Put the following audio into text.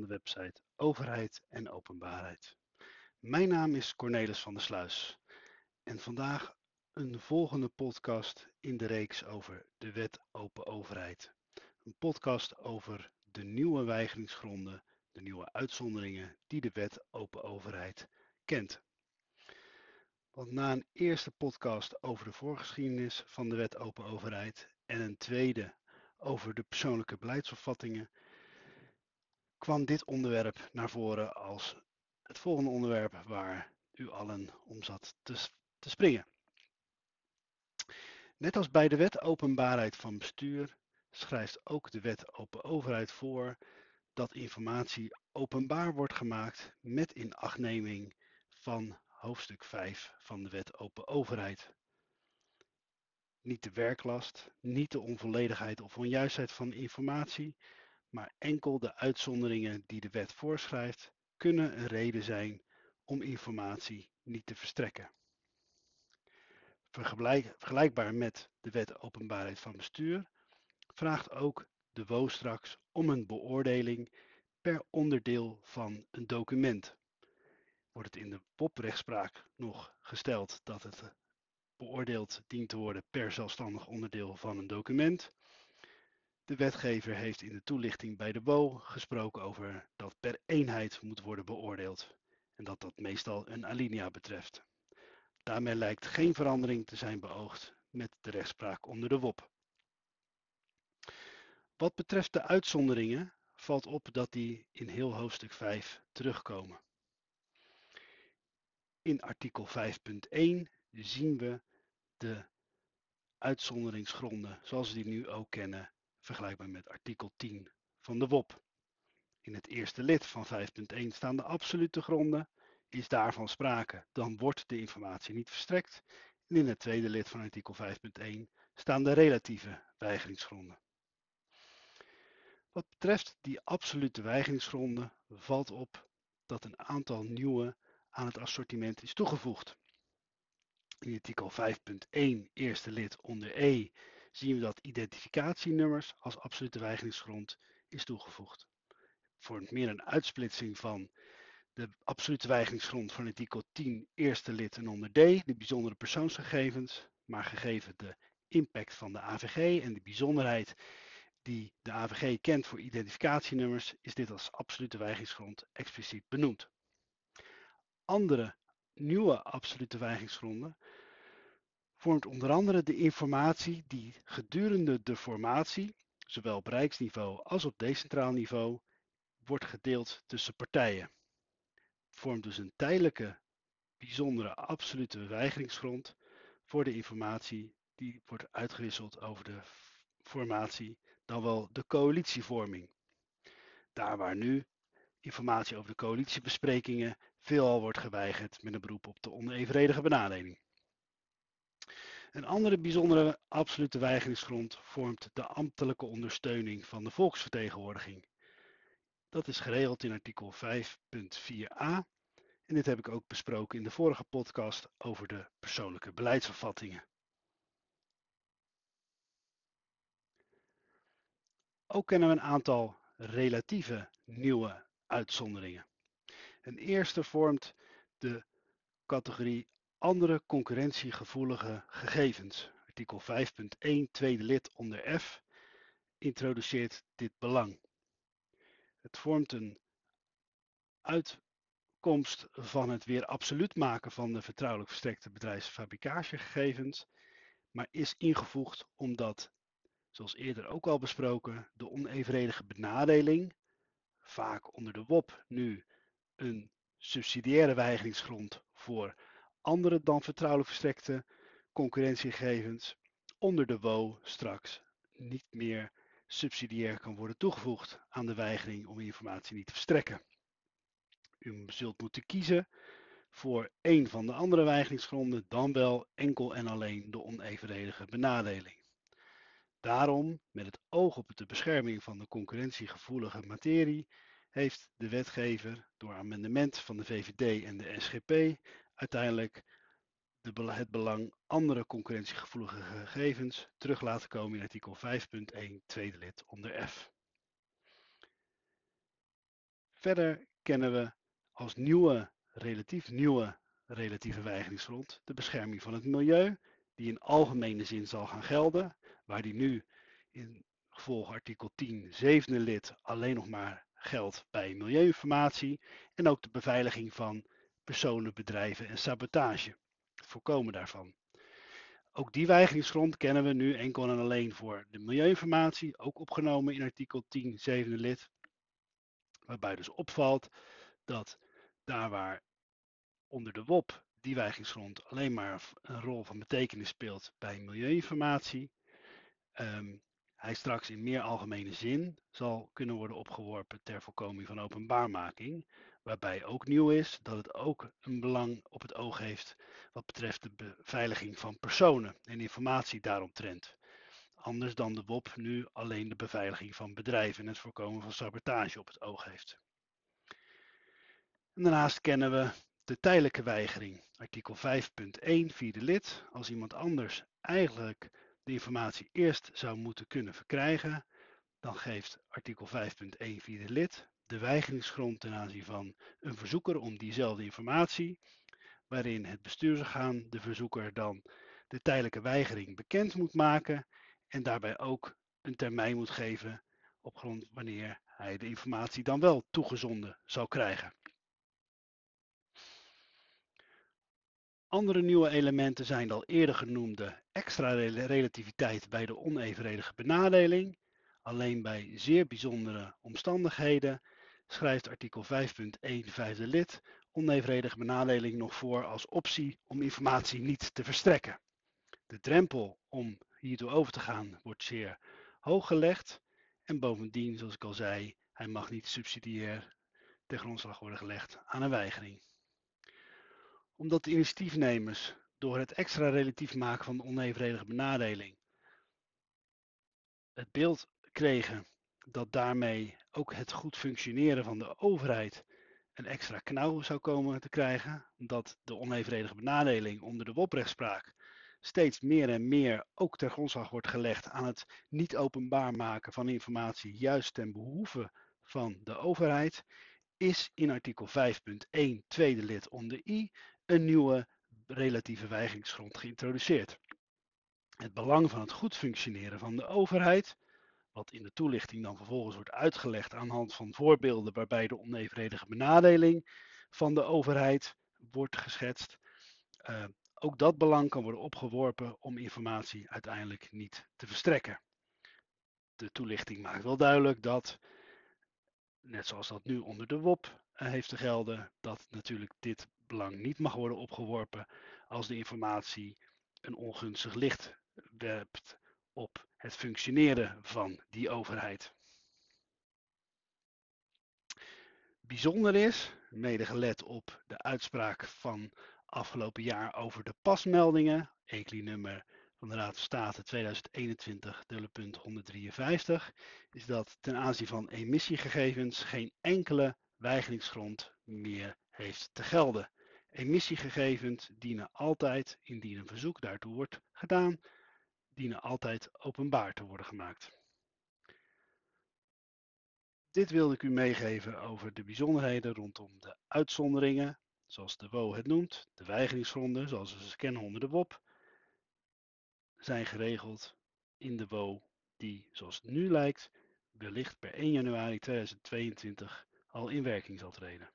de website Overheid en Openbaarheid. Mijn naam is Cornelis van der Sluis en vandaag een volgende podcast in de reeks over de Wet Open Overheid. Een podcast over de nieuwe weigeringsgronden, de nieuwe uitzonderingen die de Wet Open Overheid kent. Want na een eerste podcast over de voorgeschiedenis van de Wet Open Overheid en een tweede over de persoonlijke beleidsopvattingen, kwam dit onderwerp naar voren als het volgende onderwerp waar u allen om zat te, springen. Net als bij de wet openbaarheid van bestuur schrijft ook de wet open overheid voor dat informatie openbaar wordt gemaakt met inachtneming van hoofdstuk 5 van de wet open overheid. Niet de werklast, niet de onvolledigheid of onjuistheid van informatie, maar enkel de uitzonderingen die de wet voorschrijft, kunnen een reden zijn om informatie niet te verstrekken. Vergelijkbaar met de wet openbaarheid van bestuur vraagt ook de WO straks om een beoordeling per onderdeel van een document. Wordt het in de WOP-rechtspraak nog gesteld dat het beoordeeld dient te worden per zelfstandig onderdeel van een document. De wetgever heeft in de toelichting bij de WO gesproken over dat per eenheid moet worden beoordeeld en dat dat meestal een alinea betreft. Daarmee lijkt geen verandering te zijn beoogd met de rechtspraak onder de WOP. Wat betreft de uitzonderingen valt op dat die in heel hoofdstuk 5 terugkomen. In artikel 5.1 zien we de uitzonderingsgronden zoals we die nu ook kennen, vergelijkbaar met artikel 10 van de WOP. In het eerste lid van 5.1 staan de absolute gronden. Is daarvan sprake, dan wordt de informatie niet verstrekt. En in het tweede lid van artikel 5.1 staan de relatieve weigeringsgronden. Wat betreft die absolute weigeringsgronden valt op dat een aantal nieuwe aan het assortiment is toegevoegd. In artikel 5.1 eerste lid onder E zien we dat identificatienummers als absolute weigeringsgrond is toegevoegd. Vormt meer een uitsplitsing van de absolute weigeringsgrond van artikel 10 eerste lid en onder D, de bijzondere persoonsgegevens, maar gegeven de impact van de AVG en de bijzonderheid die de AVG kent voor identificatienummers, is dit als absolute weigingsgrond expliciet benoemd. Andere nieuwe absolute weigingsgronden vormt onder andere de informatie die gedurende de formatie, zowel op rijksniveau als op decentraal niveau, wordt gedeeld tussen partijen. Vormt dus een tijdelijke, bijzondere absolute weigeringsgrond voor de informatie die wordt uitgewisseld over de formatie, dan wel de coalitievorming. Daar waar nu informatie over de coalitiebesprekingen veelal wordt geweigerd met een beroep op de onevenredige benadeling. Een andere bijzondere absolute weigeringsgrond vormt de ambtelijke ondersteuning van de volksvertegenwoordiging. Dat is geregeld in artikel 5.4a en dit heb ik ook besproken in de vorige podcast over de persoonlijke beleidsvervattingen. Ook kennen we een aantal relatieve nieuwe uitzonderingen. Een eerste vormt de categorie andere concurrentiegevoelige gegevens. Artikel 5.1 tweede lid onder F introduceert dit belang. Het vormt een uitkomst van het weer absoluut maken van de vertrouwelijk verstrekte bedrijfsfabricagegegevens, maar is ingevoegd omdat, zoals eerder ook al besproken, de onevenredige benadeling, vaak onder de WOP nu een subsidiaire weigeringsgrond voor andere dan vertrouwelijk verstrekte concurrentiegegevens onder de WO straks niet meer subsidiair kan worden toegevoegd aan de weigering om informatie niet te verstrekken. U zult moeten kiezen voor een van de andere weigeringsgronden dan wel enkel en alleen de onevenredige benadeling. Daarom, met het oog op de bescherming van de concurrentiegevoelige materie, heeft de wetgever door amendement van de VVD en de SGP uiteindelijk de, het belang andere concurrentiegevoelige gegevens terug laten komen in artikel 5.1 tweede lid onder F. Verder kennen we als nieuwe, relatief nieuwe relatieve weigingsgrond de bescherming van het milieu, die in algemene zin zal gaan gelden, waar die nu in gevolg artikel 10 zevende lid alleen nog maar geldt bij milieuinformatie en ook de beveiliging van personen, bedrijven en sabotage. Voorkomen daarvan. Ook die weigingsgrond kennen we nu enkel en alleen voor de milieuinformatie, ook opgenomen in artikel 10 zevende lid. Waarbij dus opvalt dat daar waar onder de WOP die weigingsgrond alleen maar een rol van betekenis speelt bij milieuinformatie, um, hij straks in meer algemene zin zal kunnen worden opgeworpen ter voorkoming van openbaarmaking, waarbij ook nieuw is dat het ook een belang op het oog heeft wat betreft de beveiliging van personen en informatie daaromtrent. Anders dan de WOP nu alleen de beveiliging van bedrijven en het voorkomen van sabotage op het oog heeft. En daarnaast kennen we de tijdelijke weigering, artikel 5.1 vierde lid. Als iemand anders eigenlijk de informatie eerst zou moeten kunnen verkrijgen, dan geeft artikel 5.1 vierde lid de weigeringsgrond ten aanzien van een verzoeker om diezelfde informatie, waarin het bestuursorgaan de verzoeker dan de tijdelijke weigering bekend moet maken en daarbij ook een termijn moet geven op grond wanneer hij de informatie dan wel toegezonden zal krijgen. Andere nieuwe elementen zijn de al eerder genoemde extra relativiteit bij de onevenredige benadeling. Alleen bij zeer bijzondere omstandigheden schrijft artikel 5.1 vijfde lid onevenredige benadeling nog voor als optie om informatie niet te verstrekken. De drempel om hiertoe over te gaan wordt zeer hoog gelegd en bovendien, zoals ik al zei, hij mag niet subsidiair ten grondslag worden gelegd aan een weigering omdat de initiatiefnemers door het extra relatief maken van de onevenredige benadeling het beeld kregen dat daarmee ook het goed functioneren van de overheid een extra knauw zou komen te krijgen, dat de onevenredige benadeling onder de WOP-rechtspraak steeds meer en meer ook ter grondslag wordt gelegd aan het niet openbaar maken van informatie juist ten behoeve van de overheid, is in artikel 5.1 tweede lid onder i een nieuwe relatieve weigingsgrond geïntroduceerd. Het belang van het goed functioneren van de overheid, wat in de toelichting dan vervolgens wordt uitgelegd aan de hand van voorbeelden waarbij de onevenredige benadeling van de overheid wordt geschetst. Uh, ook dat belang kan worden opgeworpen om informatie uiteindelijk niet te verstrekken. De toelichting maakt wel duidelijk dat, net zoals dat nu onder de WOP uh, heeft te gelden, dat natuurlijk dit belang niet mag worden opgeworpen als de informatie een ongunstig licht werpt op het functioneren van die overheid. Bijzonder is, mede gelet op de uitspraak van afgelopen jaar over de pasmeldingen, ECLI-nummer van de Raad van State 2021, punt 153, is dat ten aanzien van emissiegegevens geen enkele weigeringsgrond meer heeft te gelden. Emissiegegevens dienen altijd, indien een verzoek daartoe wordt gedaan, dienen altijd openbaar te worden gemaakt. Dit wilde ik u meegeven over de bijzonderheden rondom de uitzonderingen, zoals de WO het noemt, de weigeringsgronden, zoals we ze kennen onder de WOP, zijn geregeld in de WO die, zoals het nu lijkt, wellicht per 1 januari 2022 al in werking zal treden.